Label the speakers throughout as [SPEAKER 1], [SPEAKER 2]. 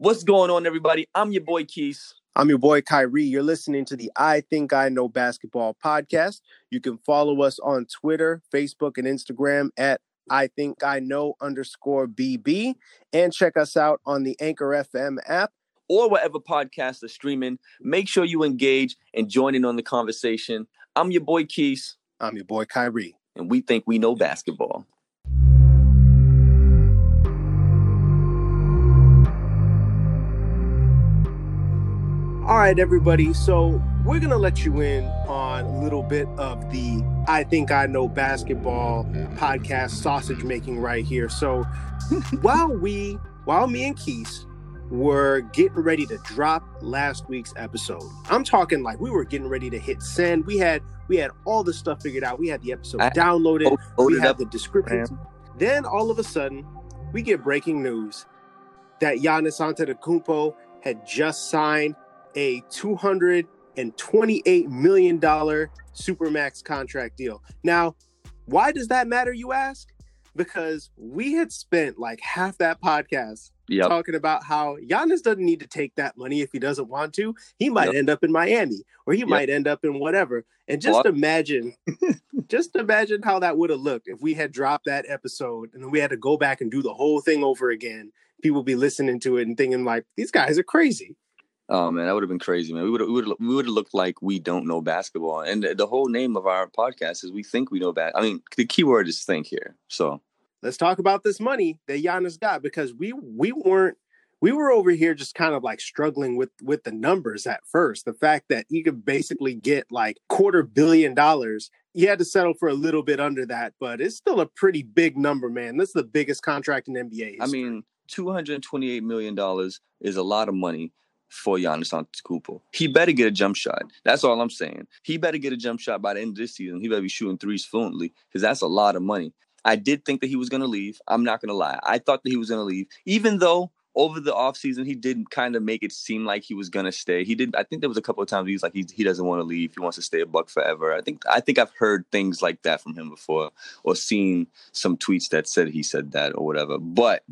[SPEAKER 1] What's going on, everybody? I'm your boy Keys.
[SPEAKER 2] I'm your boy Kyrie. You're listening to the I Think I Know Basketball podcast. You can follow us on Twitter, Facebook, and Instagram at I Think I Know underscore BB and check us out on the Anchor FM app
[SPEAKER 1] or whatever podcast are streaming. Make sure you engage and join in on the conversation. I'm your boy Keys.
[SPEAKER 2] I'm your boy Kyrie.
[SPEAKER 1] And we think we know basketball.
[SPEAKER 2] All right, everybody. So we're gonna let you in on a little bit of the I think I know basketball podcast sausage making right here. So while we, while me and Keys were getting ready to drop last week's episode, I'm talking like we were getting ready to hit send. We had we had all the stuff figured out. We had the episode I downloaded. We had the description. Then all of a sudden, we get breaking news that Giannis Antetokounmpo had just signed a $228 million Supermax contract deal. Now, why does that matter, you ask? Because we had spent like half that podcast yep. talking about how Giannis doesn't need to take that money if he doesn't want to. He might yep. end up in Miami or he yep. might end up in whatever. And just what? imagine, just imagine how that would have looked if we had dropped that episode and then we had to go back and do the whole thing over again. People be listening to it and thinking like, these guys are crazy.
[SPEAKER 1] Oh man, that would have been crazy, man. We would we would we would have looked like we don't know basketball. And the, the whole name of our podcast is we think we know bad. I mean, the key word is think here. So
[SPEAKER 2] let's talk about this money that Giannis got because we we weren't we were over here just kind of like struggling with with the numbers at first. The fact that you could basically get like quarter billion dollars. You had to settle for a little bit under that, but it's still a pretty big number, man. This is the biggest contract in NBA. History.
[SPEAKER 1] I mean, two hundred twenty-eight million dollars is a lot of money for Giannis Antetokounmpo. He better get a jump shot. That's all I'm saying. He better get a jump shot by the end of this season. He better be shooting threes fluently because that's a lot of money. I did think that he was going to leave. I'm not going to lie. I thought that he was going to leave, even though over the offseason he did kind of make it seem like he was going to stay. He did. I think there was a couple of times he was like he, he doesn't want to leave. He wants to stay a buck forever. I think I think I've heard things like that from him before, or seen some tweets that said he said that or whatever. But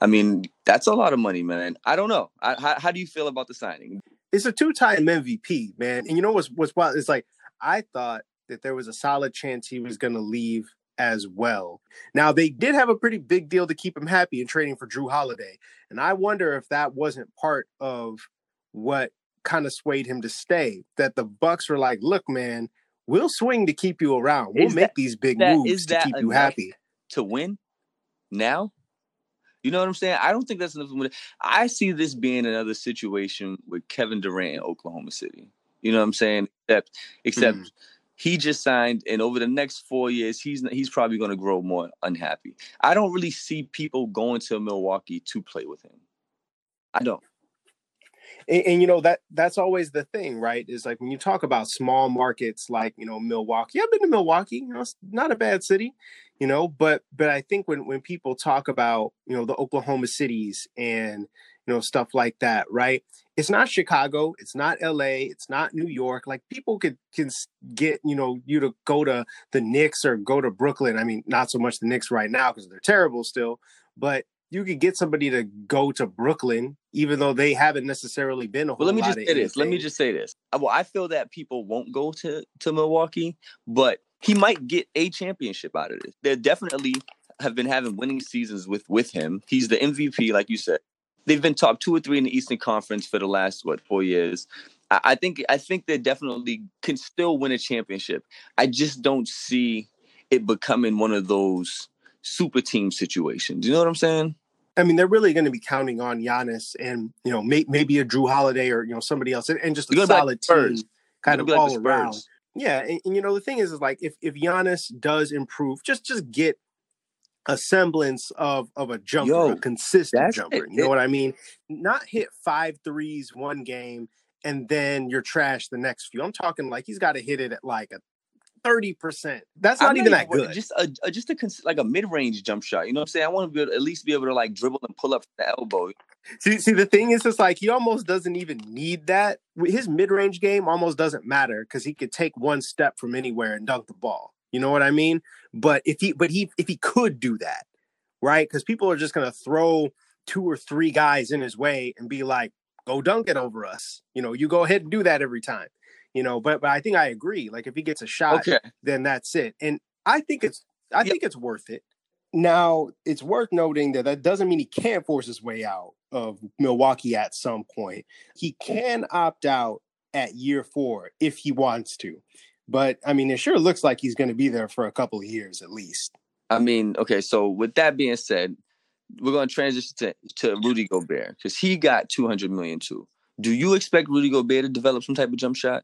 [SPEAKER 1] I mean, that's a lot of money, man. I don't know. I, how, how do you feel about the signing?
[SPEAKER 2] It's a two-time MVP, man. And you know what's what's wild? It's like I thought that there was a solid chance he was going to leave as well. Now they did have a pretty big deal to keep him happy in trading for Jrue Holiday, and I wonder if that wasn't part of what kind of swayed him to stay. That the Bucks were like, "Look, man, we'll swing to keep you around. We'll is make that, these big that, moves to keep you happy
[SPEAKER 1] to win." Now you know what I'm saying? I don't think that's enough. I see this being another situation with Kevin Durant in Oklahoma City. You know what I'm saying? Except, except mm. he just signed, and over the next four years, he's he's probably going to grow more unhappy. I don't really see people going to Milwaukee to play with him. I don't.
[SPEAKER 2] And, and, you know that that's always the thing, right? Is like when you talk about small markets like you know Milwaukee. I've been to Milwaukee. You know, it's not a bad city you know but but i think when when people talk about you know the oklahoma cities and you know stuff like that right it's not chicago it's not la it's not new york like people could can get you know you to go to the knicks or go to brooklyn i mean not so much the knicks right now because they're terrible still but you could get somebody to go to Brooklyn, even though they haven't necessarily been a whole.
[SPEAKER 1] Let me
[SPEAKER 2] just
[SPEAKER 1] say anything. this. Let me just say this. Well, I feel that people won't go to to Milwaukee, but he might get a championship out of this. They definitely have been having winning seasons with with him. He's the MVP, like you said. They've been top two or three in the Eastern Conference for the last what four years. I, I think I think they definitely can still win a championship. I just don't see it becoming one of those super team situations. You know what I'm saying?
[SPEAKER 2] I mean, they're really going to be counting on Giannis and you know may, maybe a Jrue Holiday or you know somebody else and, and just a solid team, kind of all around. Yeah, and, and, you know the thing is, is like if if Giannis does improve, just just get a semblance of of a jumper, Yo, a consistent jumper. It, you know what I mean? Not hit five threes one game and then you're trash the next few. I'm talking like he's got to hit it at like a thirty percent. That's not, even that good.
[SPEAKER 1] Just a, a just a like a mid range jump shot. You know what I'm saying? I want to be able, at least be able to like dribble and pull up the elbow.
[SPEAKER 2] See, see, the thing is, it's like he almost doesn't even need that. His mid range game almost doesn't matter because he could take one step from anywhere and dunk the ball. You know what I mean? But if he, but he, if he could do that, right? Because people are just gonna throw two or three guys in his way and be like, go dunk it over us. You know, you go ahead and do that every time. You know, but but I think I agree. Like if he gets a shot,
[SPEAKER 1] Okay.
[SPEAKER 2] then that's it. And I think it's I think it's worth it. Now, it's worth noting that that doesn't mean he can't force his way out of Milwaukee at some point. He can opt out at year 4 if he wants to. But I mean, it sure looks like he's going to be there for a couple of years at least.
[SPEAKER 1] I mean, okay. So with that being said, we're going to transition to to Rudy Gobert because he got two hundred million too. Do you expect Rudy Gobert to develop some type of jump shot?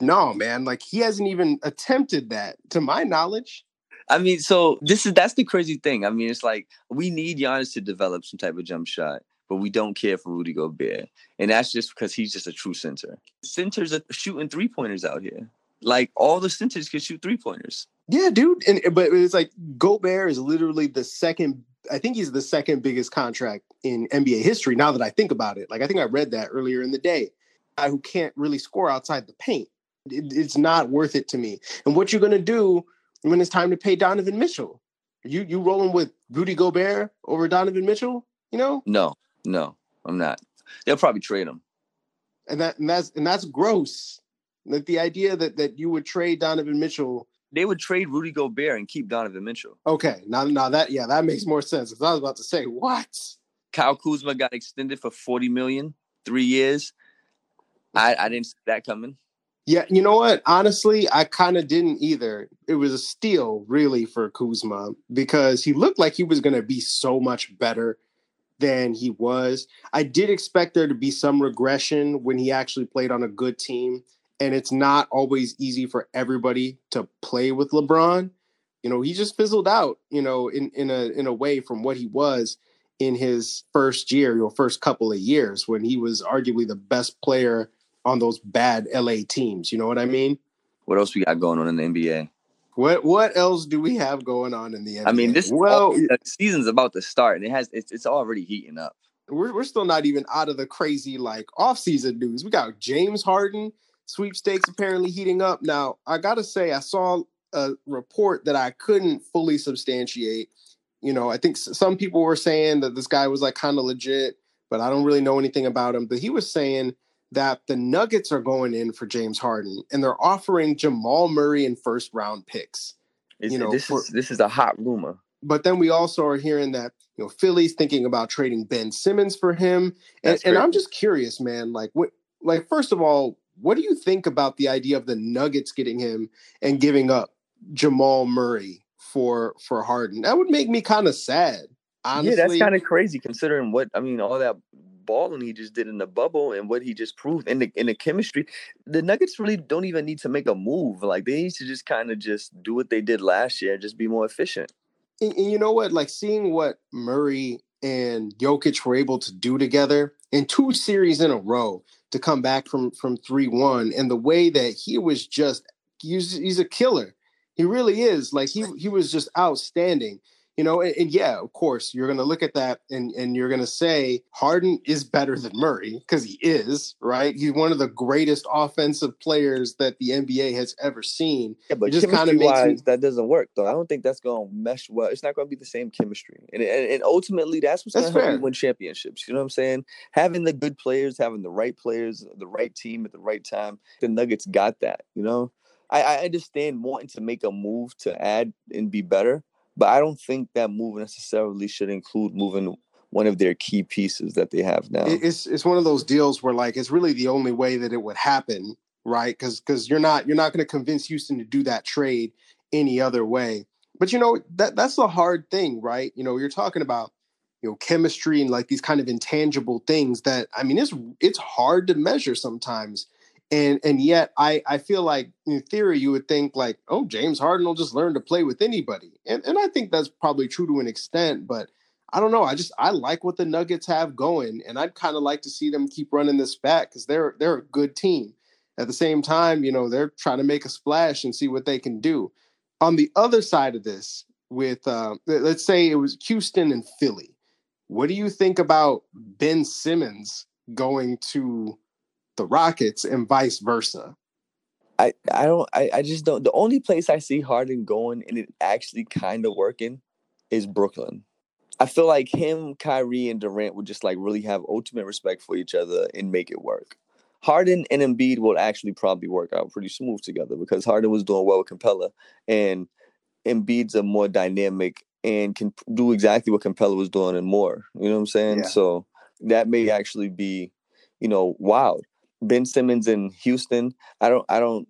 [SPEAKER 2] No, man, like he hasn't even attempted that to my knowledge.
[SPEAKER 1] I mean, so this is that's the crazy thing. I mean, it's like we need Giannis to develop some type of jump shot, but we don't care for Rudy Gobert, and that's just because he's just a true center. Centers are shooting three pointers out here. Like all the centers can shoot three pointers.
[SPEAKER 2] Yeah, dude. And but it's like Gobert is literally the second. I think he's the second biggest contract in NBA history. Now that I think about it, like I think I read that earlier in the day. Guy who can't really score outside the paint. It, it's not worth it to me. And what you're gonna do when it's time to pay Donovan Mitchell? You you rolling with Rudy Gobert over Donovan Mitchell? You know,
[SPEAKER 1] No, no, I'm not. They'll probably trade him.
[SPEAKER 2] and that and that's and that's gross. Like the idea that that you would trade Donovan Mitchell
[SPEAKER 1] They would trade Rudy Gobert and keep Donovan Mitchell.
[SPEAKER 2] Okay, now now that yeah, that makes more sense. Because I was about to say what?
[SPEAKER 1] Kyle Kuzma got extended for 40 million, three years. I, I didn't see that coming.
[SPEAKER 2] Yeah, you know what? Honestly, I kind of didn't either. It was a steal, really, for Kuzma because he looked like he was going to be so much better than he was. I did expect there to be some regression when he actually played on a good team, and it's not always easy for everybody to play with LeBron. You know, he just fizzled out. You know, in in a in a way from what he was in his first year, your first couple of years when he was arguably the best player on those bad LA teams. You know what I mean?
[SPEAKER 1] What else we got going on in the NBA?
[SPEAKER 2] What what else do we have going on in the NBA?
[SPEAKER 1] I mean, this
[SPEAKER 2] well,
[SPEAKER 1] the season's about to start, and it has it's, it's already heating up.
[SPEAKER 2] we're we're still not even out of the crazy like off-season news. We got James Harden sweepstakes apparently heating up. Now, I got to say I saw a report that I couldn't fully substantiate. You know, I think s- some people were saying that this guy was like kind of legit, but I don't really know anything about him. But he was saying that the Nuggets are going in for James Harden and they're offering Jamal Murray and first round picks.
[SPEAKER 1] It's,
[SPEAKER 2] You know,
[SPEAKER 1] this
[SPEAKER 2] for-
[SPEAKER 1] is this is a hot rumor.
[SPEAKER 2] But then we also are hearing that you know Philly's thinking about trading Ben Simmons for him, and, and I'm just curious, man. Like, what? Like, first of all, what do you think about the idea of the Nuggets getting him and giving up Jamal Murray for for Harden? That would make me kind of sad. Honestly,
[SPEAKER 1] yeah, that's kind of crazy considering what I mean. All that balling he just did in the bubble and what he just proved in the in the chemistry. The Nuggets really don't even need to make a move. Like they need to just kind of just do what they did last year, just be more efficient.
[SPEAKER 2] and, and you know what? Like seeing what Murray and Jokic were able to do together in two series in a row to come back from from three one, and the way that he was just he's he's a killer. He really is. Like he he was just outstanding. You know, and, and yeah, of course, you're gonna look at that and and you're gonna say Harden is better than Murray because he is right. He's one of the greatest offensive players that the NBA has ever seen.
[SPEAKER 1] Yeah, but
[SPEAKER 2] It just kinda
[SPEAKER 1] chemistry
[SPEAKER 2] makes me-
[SPEAKER 1] that doesn't work though. I don't think that's going to mesh well. It's not going to be the same chemistry, and and, and ultimately, that's what's going to help you win championships. You know what I'm saying? Having the good players, having the right players, the right team at the right time. The Nuggets got that. You know, I, I understand wanting to make a move to add and be better, but I don't think that move necessarily should include moving one of their key pieces that they have now.
[SPEAKER 2] it's it's one of those deals where like it's really the only way that it would happen, right? Because because you're not you're not going to convince Houston to do that trade any other way. But you know that that's the hard thing, right? You know, you're talking about you know chemistry and like these kind of intangible things that I mean it's it's hard to measure sometimes. And and yet I I feel like in theory you would think like oh James Harden will just learn to play with anybody. And and I think that's probably true to an extent, but I don't know. I just I like what the Nuggets have going, and I'd kind of like to see them keep running this back because they're they're a good team. At the same time, you know, they're trying to make a splash and see what they can do. On the other side of this, with uh, let- let's say it was Houston and Philly, what do you think about Ben Simmons going to the Rockets and vice versa?
[SPEAKER 1] I, I don't I, I just don't the only place I see Harden going and it actually kind of working is Brooklyn. I feel like him, Kyrie, and Durant would just like really have ultimate respect for each other and make it work. Harden and Embiid will actually probably work out pretty smooth together because Harden was doing well with Capela, and Embiid's a more dynamic and can do exactly what Capela was doing and more. You know what I'm saying? Yeah. So that may actually be, you know, wild. Ben Simmons in Houston. I don't. I don't.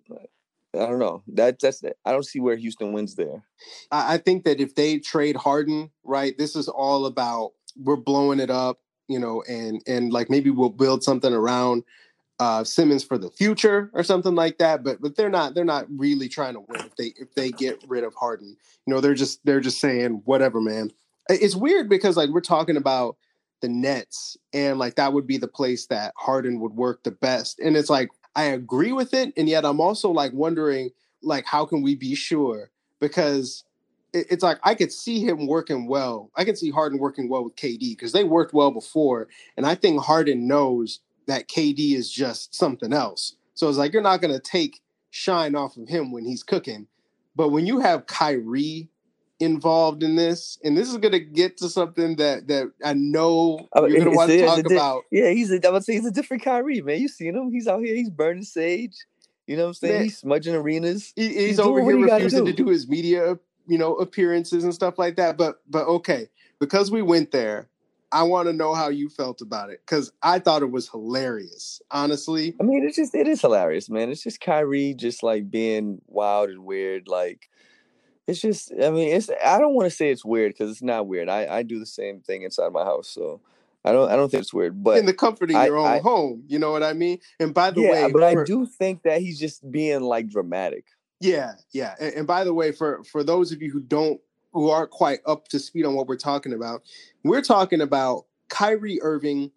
[SPEAKER 1] I don't know. That that's I don't see where Houston wins there.
[SPEAKER 2] I think that if they trade Harden, right, this is all about we're blowing it up, you know, and and like maybe we'll build something around uh Simmons for the future or something like that. But but they're not they're not really trying to win if they if they get rid of Harden. You know, they're just they're just saying whatever, man. It's weird because like we're talking about the Nets and like that would be the place that Harden would work the best. And it's like I agree with it, and yet I'm also like wondering, like, how can we be sure? Because it's like I could see him working well. I can see Harden working well with KD because they worked well before, and I think Harden knows that KD is just something else. So it's like you're not gonna take shine off of him when he's cooking, but when you have Kyrie involved in this, and this is going to get to something that that I know oh, you're going to want to talk
[SPEAKER 1] di-
[SPEAKER 2] about.
[SPEAKER 1] Yeah, he's a, I would say he's a different Kyrie, man. You seen him? He's out here. He's burning sage. You know what I'm saying? Man, he's smudging arenas.
[SPEAKER 2] He, he's, he's, over here refusing do. to do his media, you know, appearances and stuff like that. But but okay, because we went there, I want to know how you felt about it because I thought it was hilarious. Honestly,
[SPEAKER 1] I mean, it's just it is hilarious, man. It's just Kyrie just like being wild and weird, like it's just i mean it's i don't want to say it's weird because it's not weird i i do the same thing inside my house so i don't i don't think it's weird but
[SPEAKER 2] in the comfort of your own I, home you know what i mean? And by the
[SPEAKER 1] yeah,
[SPEAKER 2] way
[SPEAKER 1] but for, i do think that he's just being like dramatic.
[SPEAKER 2] Yeah yeah and, and by the way for for those of you who don't who aren't quite up to speed on what we're talking about we're talking about Kyrie Irving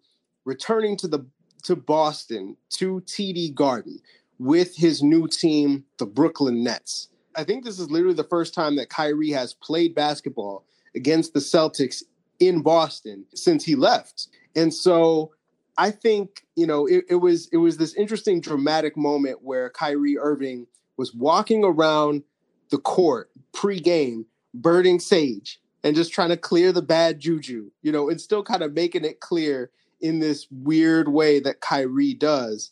[SPEAKER 2] returning to the to Boston to TD Garden with his new team the Brooklyn Nets I think this is literally the first time that Kyrie has played basketball against the Celtics in Boston since he left. And so I think, you know, it, it was it was this interesting dramatic moment where Kyrie Irving was walking around the court pre-game, burning sage and just trying to clear the bad juju, you know, and still kind of making it clear in this weird way that Kyrie does,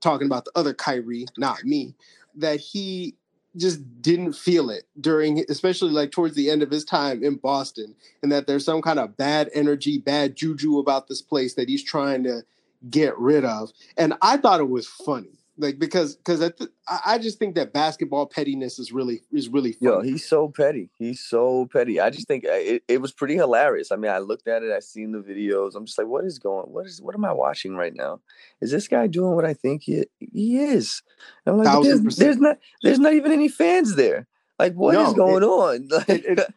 [SPEAKER 2] talking about the other Kyrie, not me, that he just didn't feel it during especially like towards the end of his time in Boston and that there's some kind of bad energy, bad juju about this place that he's trying to get rid of. And I thought it was funny like because because th- I just think that basketball pettiness is really is really
[SPEAKER 1] funny. Yo, he's so petty. He's so petty. I just think uh, it, it was pretty hilarious. I mean, I looked at it, I seen the videos. I'm just like, what is going? What is what am I watching right now? Is this guy doing what I think he he is? And I'm like, there's, there's, not there's not even any fans there. Like, what no, is going it, on?
[SPEAKER 2] Like, it,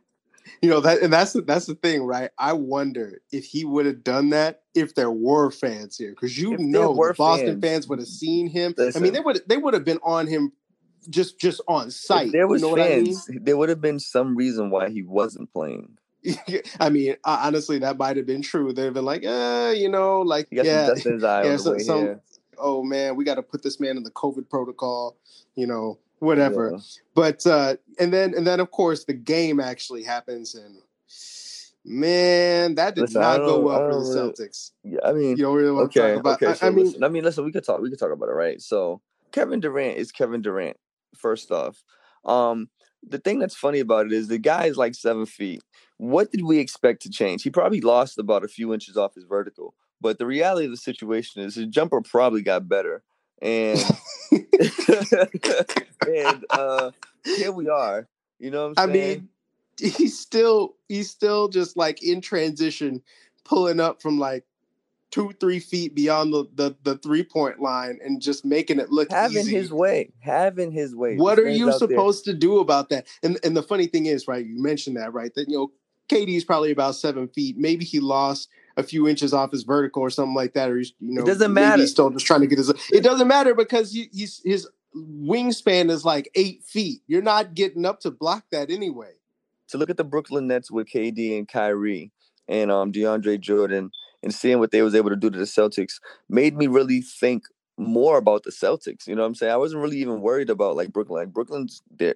[SPEAKER 2] you know that and that's the, that's the thing right i wonder if he would have done that if there were fans here because you if know the boston fans, fans would have seen him listen, i mean they would they would have been on him just just on
[SPEAKER 1] sight there was you know fans I mean? there would have been some reason why he wasn't playing
[SPEAKER 2] I mean, honestly, that might have been true. They've been like, uh, you know, like, yeah, yeah, some, some oh man, we got to put this man in the COVID protocol. You know, whatever. Yeah. But uh, and then and then of course the game actually happens and man, that did listen, not go well for the Celtics.
[SPEAKER 1] Yeah, I mean, you don't really want okay, to talk about. Okay, so I, I mean, listen, I mean, listen, we could talk. We could talk about it, right? So Kevin Durant is Kevin Durant. First off, um, the thing that's funny about it is the guy is like seven feet. What did we expect to change? He probably lost about a few inches off his vertical, but the reality of the situation is his jumper probably got better and and uh, here we are. You know i
[SPEAKER 2] mean, he's still he's still just like in transition, pulling up from like two, three feet beyond the the, the three point line and just making it look
[SPEAKER 1] having
[SPEAKER 2] easy.
[SPEAKER 1] his way, having his way.
[SPEAKER 2] What are you supposed there. to do about that? And and the funny thing is, right? You mentioned that, right? That you know, KD is probably about seven feet. Maybe he lost a few inches off his vertical or something like that, or he's you know,
[SPEAKER 1] it doesn't matter.
[SPEAKER 2] He's still just trying to get his. It doesn't matter because he, he's his wingspan is like eight feet. You're not getting up to block that anyway.
[SPEAKER 1] To look at the Brooklyn Nets with KD and Kyrie and um DeAndre Jordan and seeing what they was able to do to the Celtics made me really think more about the Celtics. You know what I'm saying? I wasn't really even worried about like Brooklyn. Like Brooklyn's they're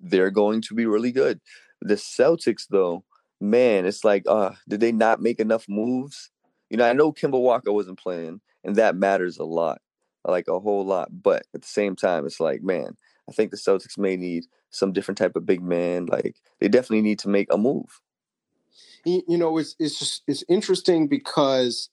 [SPEAKER 1] they're going to be really good. The Celtics though, man, it's like, uh, did they not make enough moves? You know, I know Kemba Walker wasn't playing, and that matters a lot, like a whole lot. But at the same time, it's like, man, I think the Celtics may need some different type of big man. Like they definitely need to make a move.
[SPEAKER 2] You know, it's it's just it's interesting because,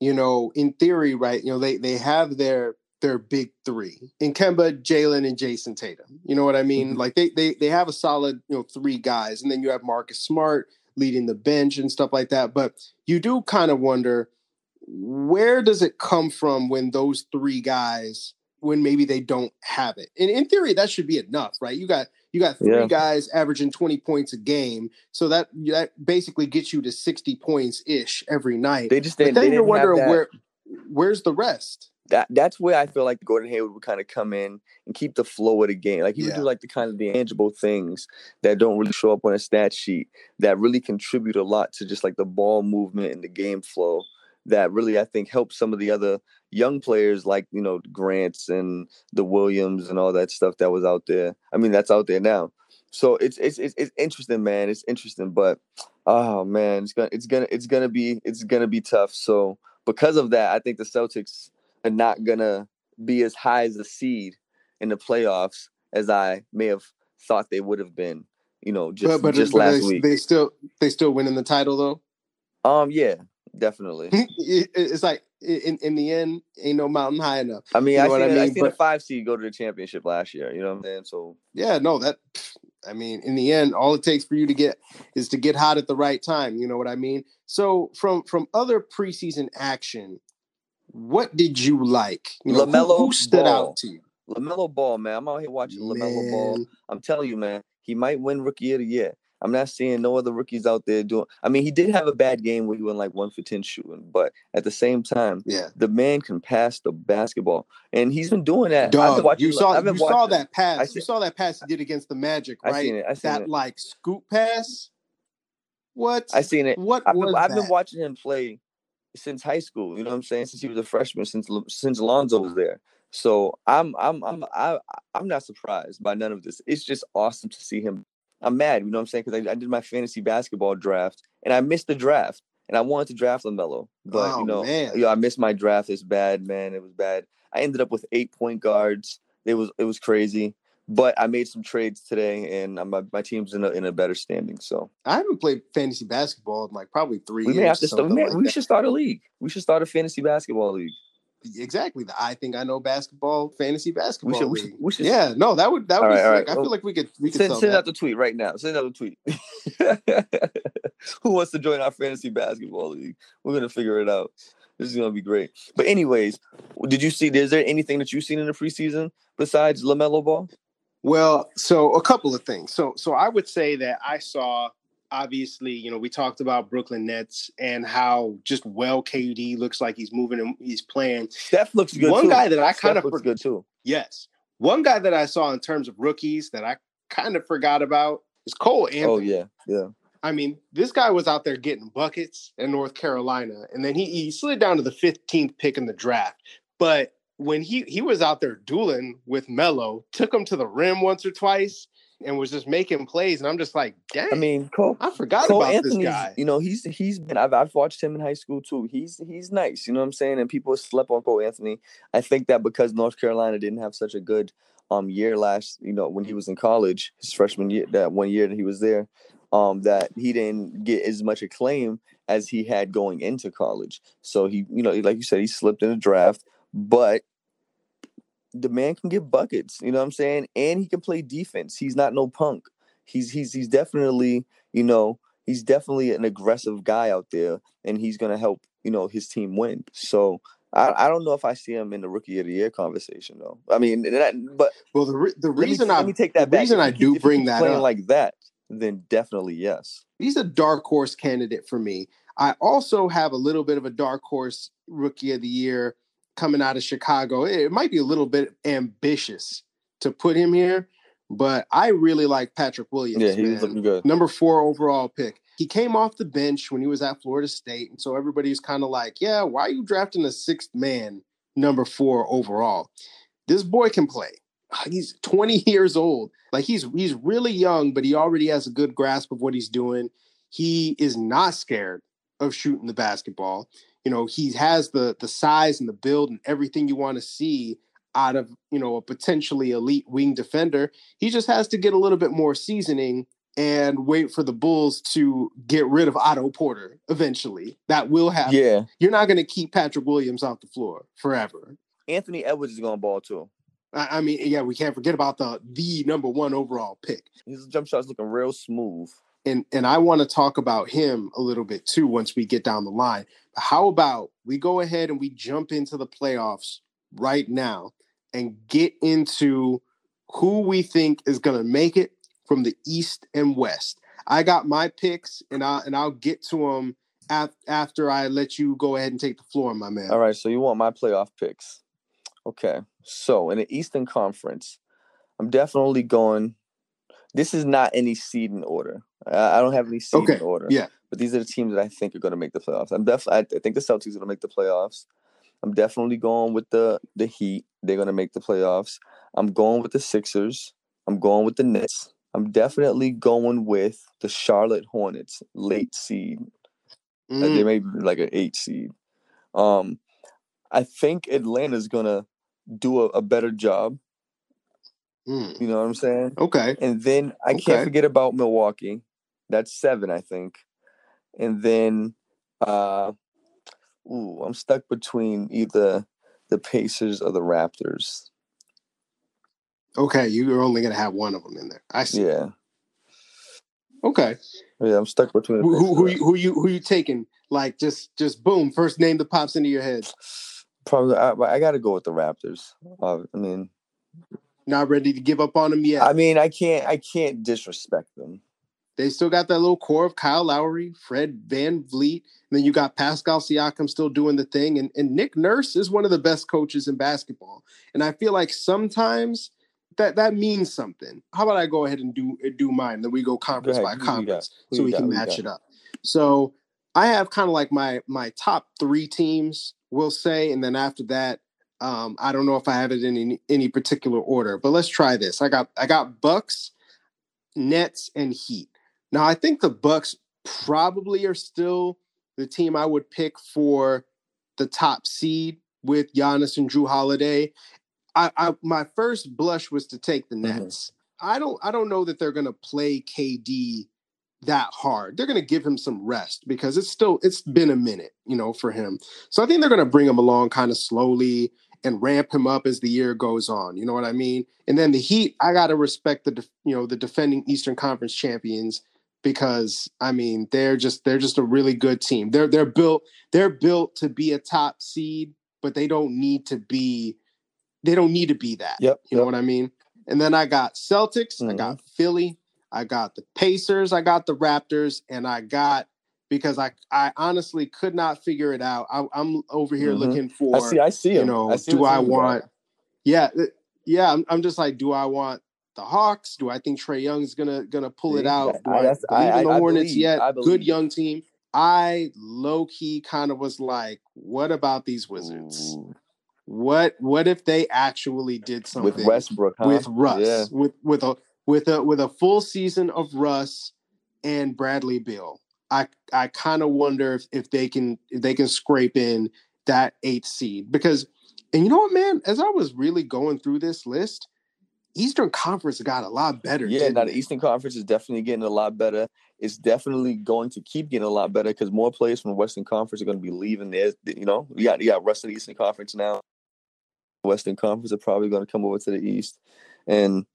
[SPEAKER 2] you know, in theory, right? You know, they they have their their big three in Kemba, Jalen, and Jayson Tatum. You know what I mean? Mm-hmm. Like they they they have a solid, you know, three guys, and then you have Marcus Smart leading the bench and stuff like that. But you do kind of wonder where does it come from when those three guys when maybe they don't have it. And in theory, that should be enough, right? You got you got three yeah. guys averaging 20 points a game. So that that basically gets you to 60 points ish every night.
[SPEAKER 1] They just didn't,
[SPEAKER 2] but then
[SPEAKER 1] they
[SPEAKER 2] you're wondering where where's the rest?
[SPEAKER 1] That that's where I feel like Gordon Hayward would kind of come in and keep the flow of the game. Like he yeah. would do like the kind of the tangible things that don't really show up on a stat sheet that really contribute a lot to just like the ball movement and the game flow that really I think helps some of the other young players like you know Grants and the Williams and all that stuff that was out there. I mean that's out there now. So it's it's it's, it's interesting, man. It's interesting, but oh man, it's gonna it's gonna it's gonna be it's gonna be tough. So because of that, I think the Celtics not gonna be as high as a seed in the playoffs as I may have thought they would have been. You know, just but, but just last
[SPEAKER 2] they,
[SPEAKER 1] week.
[SPEAKER 2] They still they still winning the title though.
[SPEAKER 1] Um, yeah, definitely.
[SPEAKER 2] it's like in in the end, ain't no mountain high enough.
[SPEAKER 1] I mean, you know I, seen, I mean, I seen but, a five seed go to the championship last year. You know what I'm saying? So
[SPEAKER 2] yeah, no, that I mean, in the end, all it takes for you to get is to get hot at the right time. You know what I mean? So from from other preseason action, what did you like? You know,
[SPEAKER 1] LaMelo
[SPEAKER 2] who, who stood
[SPEAKER 1] Ball.
[SPEAKER 2] out to you?
[SPEAKER 1] LaMelo Ball, man. I'm out here watching LaMelo Ball. I'm telling you, man, he might win Rookie of the Year. I'm not seeing no other rookies out there doing. I mean, he did have a bad game where he went like one for ten shooting, but at the same time,
[SPEAKER 2] yeah,
[SPEAKER 1] the man can pass the basketball, and he's been doing that.
[SPEAKER 2] Dog, watching, you saw you saw that pass. you saw that pass he did against the Magic, right? I seen it. I seen that
[SPEAKER 1] it.
[SPEAKER 2] like scoop pass. What?
[SPEAKER 1] I seen it.
[SPEAKER 2] What
[SPEAKER 1] I've,
[SPEAKER 2] been,
[SPEAKER 1] I've been watching him play since high school. You know what I'm saying? Since he was a freshman, since since Lonzo was there. So I'm I'm I'm I, I'm not surprised by none of this. It's just awesome to see him I'm mad, you know what I'm saying? Because I, I, did my fantasy basketball draft and I missed the draft. And I wanted to draft LaMelo. But,
[SPEAKER 2] oh,
[SPEAKER 1] you know,
[SPEAKER 2] man.
[SPEAKER 1] you know, I missed my draft. It's bad, man. It was bad. I ended up with eight point guards. It was it was crazy. But I made some trades today, and uh, my, my team's in a in a better standing. So
[SPEAKER 2] I haven't played fantasy basketball in like probably three
[SPEAKER 1] we
[SPEAKER 2] years.
[SPEAKER 1] May have to
[SPEAKER 2] start,
[SPEAKER 1] like we should start a league. We should start a fantasy basketball league
[SPEAKER 2] exactly the I think I know basketball fantasy basketball.
[SPEAKER 1] We should, we should, we should,
[SPEAKER 2] yeah, no, that would that would be
[SPEAKER 1] right,
[SPEAKER 2] sick. Right. I feel like we could we could
[SPEAKER 1] send, send out the tweet right now. Send out the tweet. Who wants to join our fantasy basketball league? We're gonna figure it out. This is gonna be great. But anyways, did you see? Is there anything that you've seen in the preseason besides LaMelo Ball?
[SPEAKER 2] Well, so a couple of things. So so I would say that I saw obviously, you know, we talked about Brooklyn Nets and how just well KD looks like he's moving and he's playing.
[SPEAKER 1] Steph looks good.
[SPEAKER 2] One
[SPEAKER 1] too.
[SPEAKER 2] guy that I kind of
[SPEAKER 1] looks good too.
[SPEAKER 2] Yes, one guy that I saw in terms of rookies that I kind of forgot about is Cole Anthony.
[SPEAKER 1] Oh yeah, yeah.
[SPEAKER 2] I mean, this guy was out there getting buckets in North Carolina, and then he, he slid down to the 15th pick in the draft. But when he he was out there dueling with Melo, took him to the rim once or twice, and was just making plays, and I'm just like, dang. I
[SPEAKER 1] mean, Cole,
[SPEAKER 2] I forgot
[SPEAKER 1] Cole
[SPEAKER 2] about
[SPEAKER 1] Anthony's,
[SPEAKER 2] this guy.
[SPEAKER 1] You know, he's he's been. I've, I've watched him in high school too. He's he's nice. You know what I'm saying? And people slept on Cole Anthony. I think that because North Carolina didn't have such a good um year last, you know, when he was in college, his freshman year, that one year that he was there, um, that he didn't get as much acclaim as he had going into college. So he, you know, like you said, he slipped in the draft, but the man can get buckets, you know what I'm saying? And he can play defense. He's not no punk. He's he's he's definitely, you know, he's definitely an aggressive guy out there and he's gonna help, you know, his team win. So I, I don't know if I see him in the rookie of the year conversation though. I mean, that, but
[SPEAKER 2] well, the re- the reason
[SPEAKER 1] me,
[SPEAKER 2] I
[SPEAKER 1] let me take that
[SPEAKER 2] the
[SPEAKER 1] back.
[SPEAKER 2] reason I do bring that
[SPEAKER 1] playing
[SPEAKER 2] up,
[SPEAKER 1] like that, then definitely yes.
[SPEAKER 2] He's a dark horse candidate for me. I also have a little bit of a dark horse rookie of the year coming out of Chicago. It might be a little bit ambitious to put him here, but I really like Patrick Williams.
[SPEAKER 1] Yeah, he's
[SPEAKER 2] looking
[SPEAKER 1] good.
[SPEAKER 2] Number four overall pick. He came off the bench when he was at Florida State. And so everybody's kind of like, yeah, why are you drafting a sixth man, number four overall? This boy can play. He's 20 years old. Like he's he's really young, but he already has a good grasp of what he's doing. He is not scared of shooting the basketball. You know, he has the the size and the build and everything you want to see out of, you know, a potentially elite wing defender. He just has to get a little bit more seasoning and wait for the Bulls to get rid of Otto Porter eventually. That will happen.
[SPEAKER 1] Yeah.
[SPEAKER 2] You're not going to keep Patrick Williams off the floor forever.
[SPEAKER 1] Anthony Edwards is going to ball too.
[SPEAKER 2] I, I mean, yeah, we can't forget about the the number one overall pick.
[SPEAKER 1] His jump shot's looking real smooth.
[SPEAKER 2] And and I want to talk about him a little bit too once we get down the line. But how about we go ahead and we jump into the playoffs right now and get into who we think is going to make it from the East and West. I got my picks, and I and I'll get to them af- after I let you go ahead and take the floor, my man.
[SPEAKER 1] All right, so you want my playoff picks? Okay, so in the Eastern Conference, I'm definitely going. This is not any seed in order. I, I don't have any seeding
[SPEAKER 2] Okay,
[SPEAKER 1] order.
[SPEAKER 2] yeah.
[SPEAKER 1] but these are the teams that I think are going to make the playoffs. I'm definitely. I think the Celtics are going to make the playoffs. I'm definitely going with the the Heat. They're going to make the playoffs. I'm going with the Sixers. I'm going with the Nets. I'm definitely going with the Charlotte Hornets, late seed. Uh,
[SPEAKER 2] Mm,
[SPEAKER 1] They may be like an eight seed. Um, I think Atlanta's gonna do a, a better job.
[SPEAKER 2] Mm.
[SPEAKER 1] You know what I'm saying?
[SPEAKER 2] Okay.
[SPEAKER 1] And then I
[SPEAKER 2] Okay.
[SPEAKER 1] can't forget about Milwaukee. That's seven, I think. And then, uh, ooh, I'm stuck between either the Pacers or the Raptors.
[SPEAKER 2] Okay. You're only going to have one of them in there. I see.
[SPEAKER 1] Yeah,
[SPEAKER 2] Okay.
[SPEAKER 1] yeah, I'm stuck between.
[SPEAKER 2] Who, who, who, you, who you who you taking? Like just just boom, first name that pops into your head.
[SPEAKER 1] Probably, I, I got to go with the Raptors. Uh, I mean,
[SPEAKER 2] Not ready to give up on them yet.
[SPEAKER 1] I mean, I can't, I can't disrespect them.
[SPEAKER 2] They still got that little core of Kyle Lowry, Fred VanVleet, and then you got Pascal Siakam still doing the thing. And, and Nick Nurse is one of the best coaches in basketball. And I feel like sometimes that that means something. How about I go ahead and do do mine? Then we go conference
[SPEAKER 1] ahead.
[SPEAKER 2] by
[SPEAKER 1] Who you got?
[SPEAKER 2] conference so we can match it up. So I have kind of like my my top three teams, we'll say, and then after that, um, I don't know if I have it in any, any particular order, but let's try this. I got I got Bucks, Nets, and Heat. Now I think the Bucks probably are still the team I would pick for the top seed with Giannis and Jrue Holiday. I, I my first blush was to take the
[SPEAKER 1] Mhm.
[SPEAKER 2] Nets. I don't I don't know that they're gonna play KD that hard. They're gonna give him some rest because it's still it's been a minute, you know, for him. So I think they're gonna bring him along kind of slowly and ramp him up as the year goes on. You know what I mean? And then the Heat, I gotta respect the you know the defending Eastern Conference champions because I mean they're just they're just a really good team. They're they're built they're built to be a top seed, but they don't need to be they don't need to be that.
[SPEAKER 1] Yep.
[SPEAKER 2] You know what I mean? And then I got Celtics, I mm-hmm. got Philly, I got the Pacers, I got the Raptors, and I got because I I honestly could not figure it out. I, I'm over here
[SPEAKER 1] Mhm.
[SPEAKER 2] looking for
[SPEAKER 1] I see. I see
[SPEAKER 2] you
[SPEAKER 1] him.
[SPEAKER 2] know,
[SPEAKER 1] I see
[SPEAKER 2] do I want? Yeah, yeah. I'm, I'm just like, do I want the Hawks? Do I think Trae Young's gonna gonna pull it out? Do
[SPEAKER 1] I-
[SPEAKER 2] I,
[SPEAKER 1] I-
[SPEAKER 2] in the
[SPEAKER 1] I- I
[SPEAKER 2] Hornets
[SPEAKER 1] believe-
[SPEAKER 2] yet? Good young team. I low key kind of was like, what about these Wizards?
[SPEAKER 1] Ooh.
[SPEAKER 2] What what if they actually did something
[SPEAKER 1] with Westbrook, huh?
[SPEAKER 2] with Russ
[SPEAKER 1] Yeah.
[SPEAKER 2] with with a with a with a full season of Russ and Bradley Beal. I I kind of wonder if, if they can if they can scrape in that eighth seed because and you know what man as I was really going through this list Eastern Conference got a lot better.
[SPEAKER 1] Yeah, now the? Eastern Conference is definitely getting a lot better. It's definitely going to keep getting a lot better because more players from the Western Conference are going to be leaving there. You know, you got you got rest of the Eastern Conference now. Western Conference are probably going to come over to the East, and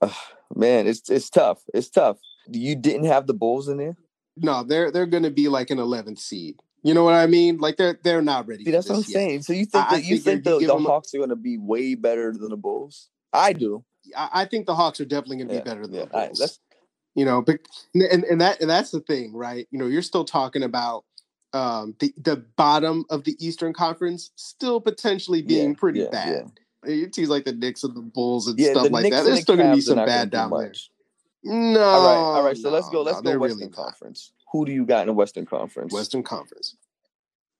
[SPEAKER 1] uh, man, it's it's tough. It's tough. You didn't have the Bulls in there.
[SPEAKER 2] No they're they're going to be like an 11th seed. You know what I mean? Like they're they're not ready.
[SPEAKER 1] See,
[SPEAKER 2] for
[SPEAKER 1] that's what I'm
[SPEAKER 2] yet.
[SPEAKER 1] saying. So you think
[SPEAKER 2] I-
[SPEAKER 1] that you
[SPEAKER 2] think
[SPEAKER 1] think the, the
[SPEAKER 2] them a-
[SPEAKER 1] Hawks are going to be way better than the Bulls? I do.
[SPEAKER 2] I, I think the Hawks are definitely going to
[SPEAKER 1] Yeah,
[SPEAKER 2] be better than
[SPEAKER 1] yeah.
[SPEAKER 2] the Bulls.
[SPEAKER 1] let's
[SPEAKER 2] you know but and, and that and that's the thing right you know you're still talking about um the, the bottom of the eastern conference still potentially being
[SPEAKER 1] yeah,
[SPEAKER 2] pretty bad it seems like the Knicks and the Bulls and stuff like
[SPEAKER 1] Knicks
[SPEAKER 2] that there's still gonna be some bad
[SPEAKER 1] do
[SPEAKER 2] down there. No
[SPEAKER 1] All right, all right. So let's go. Let's
[SPEAKER 2] no,
[SPEAKER 1] go Western
[SPEAKER 2] really not.
[SPEAKER 1] Conference. Who do you got in the Western Conference?
[SPEAKER 2] western conference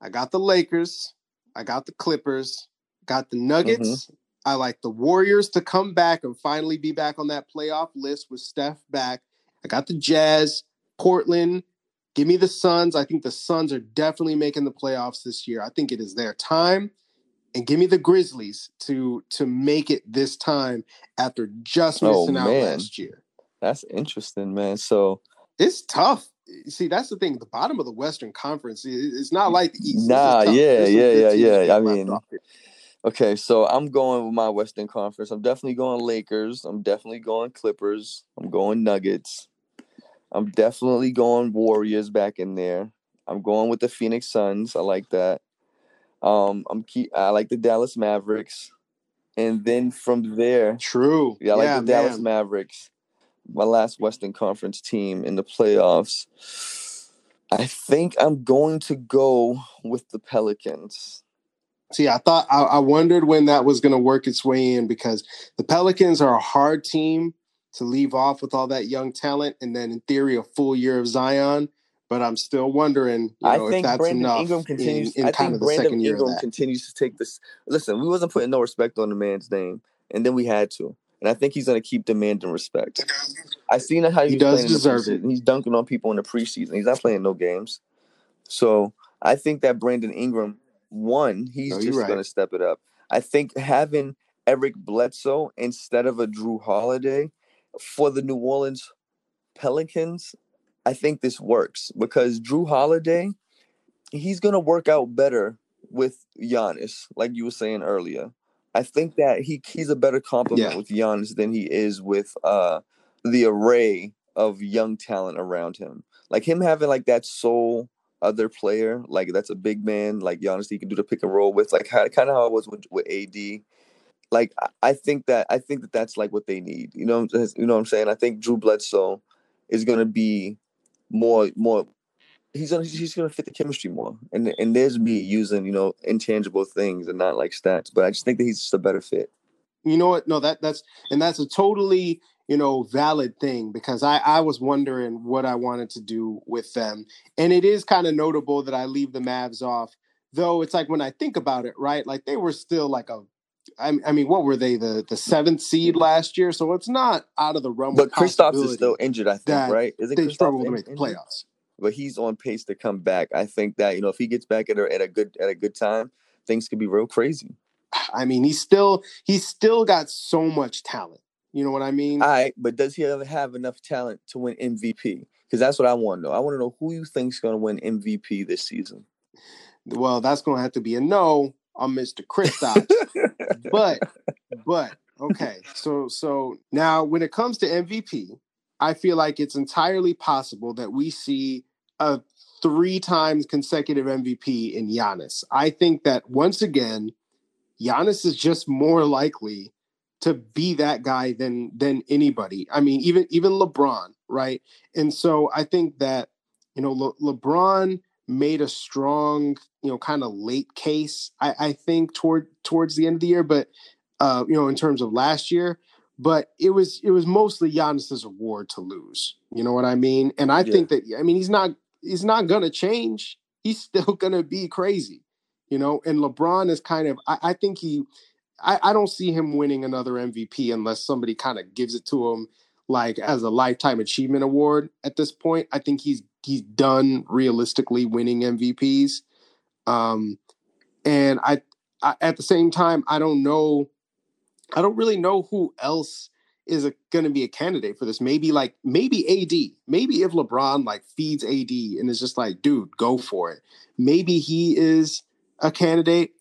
[SPEAKER 2] i got the lakers i got the clippers got the nuggets
[SPEAKER 1] Mm-hmm.
[SPEAKER 2] i like the warriors to come back and finally be back on that playoff list with steph back i got the jazz portland Give me the Suns. I think the Suns are definitely making the playoffs this year. I think it is their time. And give me the Grizzlies to to make it this time after just
[SPEAKER 1] Oh,
[SPEAKER 2] missing out last year.
[SPEAKER 1] That's interesting, man. So
[SPEAKER 2] It's tough. See, that's the thing. The bottom of the Western Conference, it's not like the East.
[SPEAKER 1] Nah, yeah, yeah, yeah, yeah. I mean. Okay, so I'm going with my Western Conference. I'm definitely going Lakers. I'm definitely going Clippers. I'm going Nuggets. I'm definitely going Warriors back in there. I'm going with the Phoenix Suns. I like that. Um, I'm keep. I like the Dallas Mavericks, and then from there,
[SPEAKER 2] True.
[SPEAKER 1] yeah, I like
[SPEAKER 2] yeah,
[SPEAKER 1] the Dallas
[SPEAKER 2] man.
[SPEAKER 1] Mavericks. My last Western Conference team in the playoffs. I think I'm going to go with the Pelicans.
[SPEAKER 2] See, I thought I, I wondered when that was going to work its way in because the Pelicans are a hard team to leave off with all that young talent, and then in theory a full year of Zion. But I'm still wondering, you
[SPEAKER 1] I
[SPEAKER 2] know, if
[SPEAKER 1] think
[SPEAKER 2] that's
[SPEAKER 1] Brandon
[SPEAKER 2] enough
[SPEAKER 1] Ingram continues.
[SPEAKER 2] in, in
[SPEAKER 1] I think Brandon Ingram continues to take this. Listen, we wasn't putting no respect on the man's name, and then we had to, and I think he's going to keep demanding respect. I seen how
[SPEAKER 2] He
[SPEAKER 1] he's
[SPEAKER 2] does
[SPEAKER 1] playing in the
[SPEAKER 2] deserve it.
[SPEAKER 1] He's dunking on people in the preseason. He's not playing no games, so I think that Brandon Ingram, one, he's
[SPEAKER 2] No,
[SPEAKER 1] just
[SPEAKER 2] right.
[SPEAKER 1] going to step it up. I think having Eric Bledsoe instead of a Jrue Holiday for the New Orleans Pelicans, I think this works because Jrue Holiday, he's gonna work out better with Giannis, like you were saying earlier. I think that he he's a better complement
[SPEAKER 2] Yeah.
[SPEAKER 1] with Giannis than he is with uh the array of young talent around him. Like him having like that sole other player, like that's a big man, like Giannis he can do the pick and roll with, like kind of how it was with, with AD. Like I- I think that I think that that's like what they need. You know, you know what I'm saying. I think Drew Bledsoe is gonna be more more. He's gonna he's gonna fit the chemistry more, and and there's me using you know intangible things and not like stats, but I just think that he's just a better fit.
[SPEAKER 2] You know what? No, that that's and that's a totally you know valid thing because I I was wondering what I wanted to do with them, and it is kind of notable that I leave the Mavs off. Though it's like when I think about it, right? Like they were still like a I, mean, what were they the the seventh seed last year? So it's not out of the realm.
[SPEAKER 1] But Kristaps is still injured, I think, right? Isn't
[SPEAKER 2] They
[SPEAKER 1] Kristaps
[SPEAKER 2] struggle to make the playoffs.
[SPEAKER 1] But he's on pace to come back. I think that you know if he gets back at a, at a good at a good time, things could be real crazy.
[SPEAKER 2] I mean, he's still he's still got so much talent. You know what I mean?
[SPEAKER 1] All right, but does he ever have enough talent to win MVP? Because that's what I want to know. I want to know who you think's going to win MVP this season.
[SPEAKER 2] well, that's going to have to be a no on Mr. Kristaps. but but okay so so now when it comes to mvp i feel like it's entirely possible that we see a three times consecutive mvp in Giannis. i think that once again Giannis is just more likely to be that guy than than anybody. I mean even even lebron right? And so i think that you know Le- lebron made a strong you know kind of late case I, I think toward towards the end of the year but uh you know in terms of last year. But it was it was mostly Giannis's award to lose. You know what i mean? And i
[SPEAKER 1] Yeah.
[SPEAKER 2] think that i mean he's not he's not gonna change. He's still gonna be crazy you know? And lebron is kind of i, I think he I, I don't see him winning another mvp unless somebody kind of gives it to him like as a lifetime achievement award at this point. I think he's he's done realistically winning mvps um and I, I at the same time i don't know i don't really know who else is going to be a candidate for this. Maybe like maybe ad maybe if lebron like feeds ad and is just like dude go for it. Maybe he is a candidate.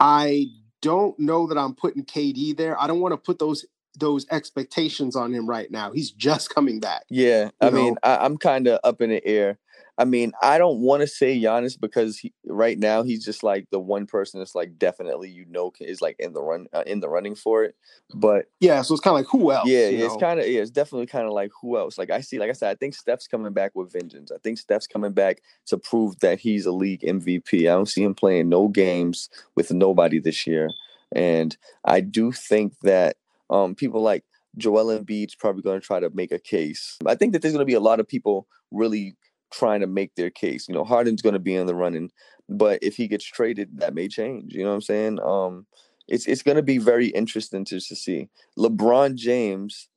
[SPEAKER 2] I don't know that i'm putting kd there. I don't want to put those those expectations on him right now. He's just coming back
[SPEAKER 1] Yeah, I
[SPEAKER 2] You
[SPEAKER 1] mean. I, I'm kind of up in the air. I mean, I don't want to say Giannis because he, right now he's just like the one person that's like definitely you know is like in the run uh, in the running for it. But
[SPEAKER 2] yeah so it's kind of like who else
[SPEAKER 1] yeah, it's kind of yeah, it's definitely kind of like who else? Like I see, like I said, I think Steph's coming back with vengeance. I think Steph's coming back to prove that he's a league MVP. I don't see him playing no games with nobody this year, and I do think that um people like Joel Embiid's probably going to try to make a case. I think that there's going to be a lot of people really trying to make their case. You know, Harden's going to be in the running, but if he gets traded, that may change. You know what I'm saying? Um, it's it's going to be very interesting to, to see. LeBron James,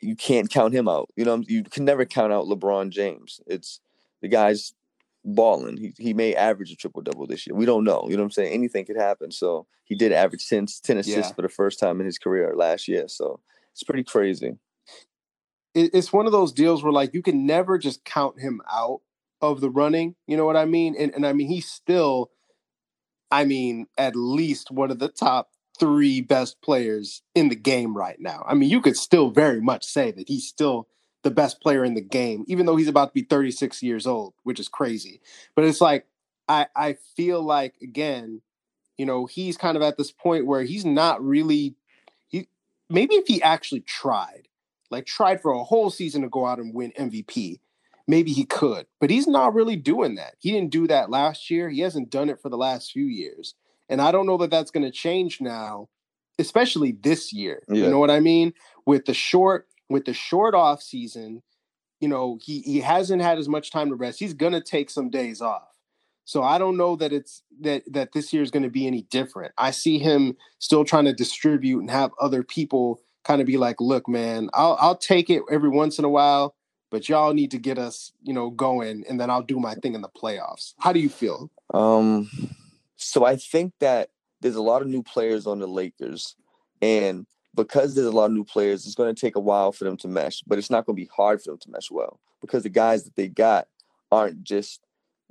[SPEAKER 1] you can't count him out. You know, you can never count out LeBron James. It's the guy's balling. He he may average a triple double this year. We don't know. You know what I'm saying? Anything could happen. So he did average 10, 10 assists
[SPEAKER 2] Yeah.
[SPEAKER 1] for the first time in his career last year. So it's pretty crazy.
[SPEAKER 2] It, it's one of those deals where like you can never just count him out of the running. You know what I mean? And and I mean he's still, I mean, at least one of the top three best players in the game right now. I mean, you could still very much say that he's still the best player in the game, even though he's about to be 36 years old, which is crazy. But it's like I I feel like again, you know, he's kind of at this point where he's not really he maybe if he actually tried like tried for a whole season to go out and win MVP, maybe he could. But he's not really doing that. He didn't do that last year. He hasn't done it for the last few years. And I don't know that that's going to change now, especially this year.
[SPEAKER 1] Yeah.
[SPEAKER 2] You know what I mean? With the short with the short off season, you know, he he hasn't had as much time to rest. He's going to take some days off. So I don't know that it's that that this year is going to be any different. I see him still trying to distribute and have other people kind of be like, "Look, man, I'll I'll take it every once in a while, but y'all need to get us, you know, going, and then I'll do my thing in the playoffs." How do you feel?
[SPEAKER 1] Um, so I think that there's a lot of new players on the Lakers, and because there's a lot of new players, it's going to take a while for them to mesh. But it's not going to be hard for them to mesh well because the guys that they got aren't just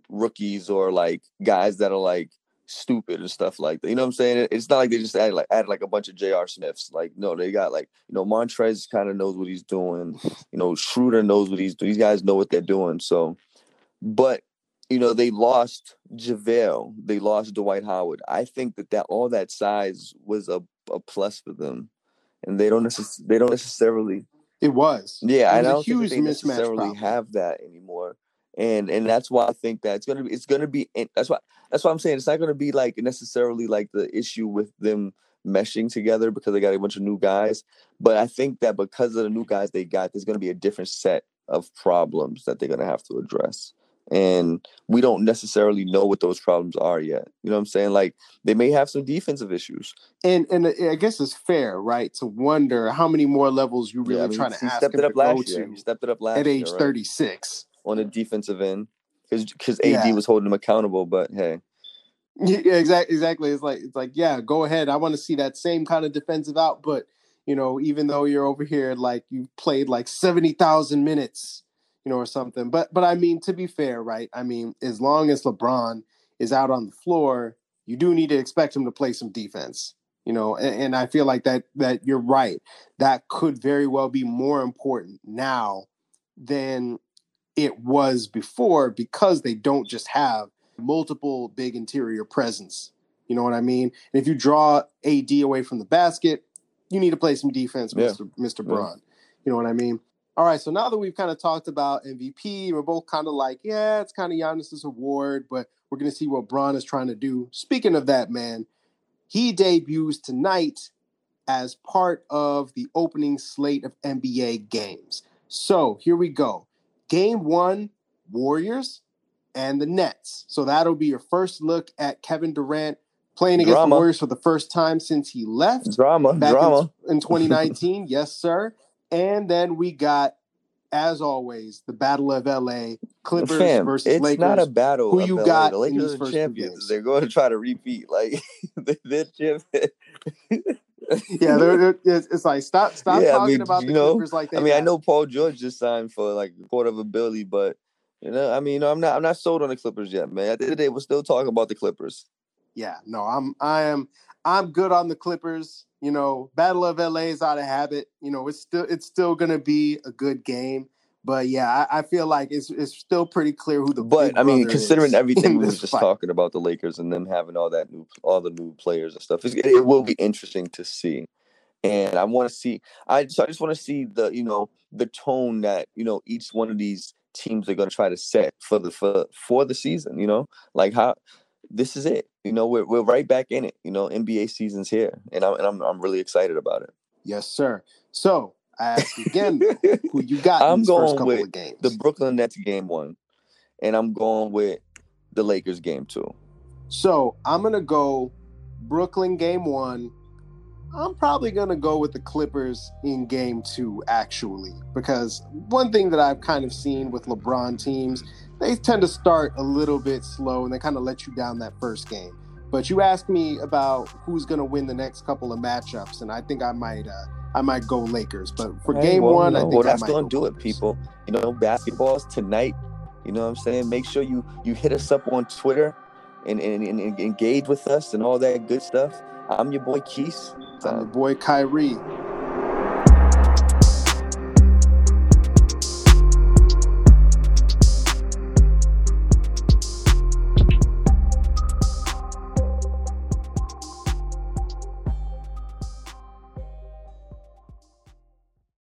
[SPEAKER 1] rookies or like guys that are like stupid and stuff like that. You know what I'm saying? It's not like they just added like added like a bunch of J.R. Smiths. Like no, they got like you know Montrez kind of knows what he's doing. You know Schroeder knows what he's doing. These guys know what they're doing. So, but you know they lost JaVale, they lost Dwight Howard. I think that that all that size was a, a plus for them, and they don't necess- they don't necessarily
[SPEAKER 2] It was,
[SPEAKER 1] yeah,
[SPEAKER 2] It
[SPEAKER 1] I
[SPEAKER 2] was a
[SPEAKER 1] don't think they necessarily
[SPEAKER 2] problem.
[SPEAKER 1] have that anymore. And and that's why I think that it's gonna be it's gonna be that's why that's why I'm saying it's not gonna be like necessarily like the issue with them meshing together because they got a bunch of new guys. But I think that because of the new guys they got, there's gonna be a different set of problems that they're gonna have to address. And we don't necessarily know what those problems are yet. You know what I'm saying? Like they may have some defensive issues.
[SPEAKER 2] and and uh, I guess it's fair, right, to wonder how many more levels you really
[SPEAKER 1] Yeah, I mean,
[SPEAKER 2] trying to ask
[SPEAKER 1] stepped it up last year. stepped it up last year.
[SPEAKER 2] at
[SPEAKER 1] year,
[SPEAKER 2] age
[SPEAKER 1] right?
[SPEAKER 2] 36.
[SPEAKER 1] On the defensive end because because AD
[SPEAKER 2] Yeah.
[SPEAKER 1] was holding him accountable. But hey,
[SPEAKER 2] Yeah, exactly. Exactly. It's like it's like yeah, go ahead. I want to see that same kind of defensive out, but you know, even though you're over here like you played like seventy thousand minutes, you know, or something. But but I mean, to be fair, right? I mean, as long as LeBron is out on the floor, you do need to expect him to play some defense. You know, and, and I feel like that that you're right. That could very well be more important now than it was before because they don't just have multiple big interior presence. You know what I mean? And if you draw AD away from the basket, you need to play some defense,
[SPEAKER 1] Yeah.
[SPEAKER 2] Mr. Mr.
[SPEAKER 1] Yeah.
[SPEAKER 2] Bron. You know what I mean? All right, so now that we've kind of talked about MVP, we're both kind of like, yeah, it's kind of Giannis's award, but we're going to see what Bron is trying to do. Speaking of that, man, he debuts tonight as part of the opening slate of NBA games. So here we go. Game one, Warriors and the Nets. So that'll be your first look at Kevin Durant playing against
[SPEAKER 1] Drama.
[SPEAKER 2] the Warriors for the first time since he left
[SPEAKER 1] drama,
[SPEAKER 2] back
[SPEAKER 1] drama.
[SPEAKER 2] In, in 2019. yes, sir. And then we got, as always, the Battle of LA Clippers
[SPEAKER 1] Fam,
[SPEAKER 2] versus
[SPEAKER 1] it's
[SPEAKER 2] Lakers.
[SPEAKER 1] not a battle.
[SPEAKER 2] Who
[SPEAKER 1] of
[SPEAKER 2] you
[SPEAKER 1] LA.
[SPEAKER 2] got
[SPEAKER 1] The Lakers are champions. They're going to try to repeat. Like they- they're champions.
[SPEAKER 2] yeah, they're, they're- it's, like stop, stop
[SPEAKER 1] Yeah, I
[SPEAKER 2] talking
[SPEAKER 1] mean,
[SPEAKER 2] about
[SPEAKER 1] you
[SPEAKER 2] the
[SPEAKER 1] know,
[SPEAKER 2] Clippers like they.
[SPEAKER 1] I mean, I know Paul George just signed for like a quarter of a billy, but you know, I mean, you know, I'm not, I'm not sold on the Clippers yet, man. At the end of the day, we're still talking about the Clippers.
[SPEAKER 2] yeah, no, I'm I am I'm good on the Clippers. You know, Battle of LA is out of habit. You know, it's still it's still gonna be a good game. But yeah, I, I feel like it's it's still pretty clear who the
[SPEAKER 1] But I mean, considering everything
[SPEAKER 2] in
[SPEAKER 1] we were just
[SPEAKER 2] fight.
[SPEAKER 1] talking about the Lakers and them having all that new, all the new players and stuff, it will be interesting to see. And I want to see. I so I just want to see the you know the tone that you know each one of these teams are going to try to set for the for for the season. You know, like how this is it. You know, we're we're right back in it. You know, NBA season's here, and I'm and I'm I'm really excited about it.
[SPEAKER 2] Yes, sir. So I ask again, who you got
[SPEAKER 1] I'm
[SPEAKER 2] these first
[SPEAKER 1] going
[SPEAKER 2] couple
[SPEAKER 1] with
[SPEAKER 2] of games?
[SPEAKER 1] the Brooklyn Nets game one, and I'm going with the Lakers game two.
[SPEAKER 2] So I'm gonna go Brooklyn game one. I'm probably gonna go with the Clippers in game two, actually, because one thing that I've kind of seen with LeBron teams, they tend to start a little bit slow and they kind of let you down that first game. But you asked me about who's going to win the next couple of matchups, and I think I might uh, I might go Lakers. But for game
[SPEAKER 1] well,
[SPEAKER 2] one,
[SPEAKER 1] you
[SPEAKER 2] know, I think
[SPEAKER 1] well, that's
[SPEAKER 2] going
[SPEAKER 1] to do it, people. You know, basketball's tonight. You know what I'm saying? Make sure you you hit us up on Twitter and, and, and engage with us and all that good stuff. I'm your boy Keith.
[SPEAKER 2] I'm your um, boy Kyrie.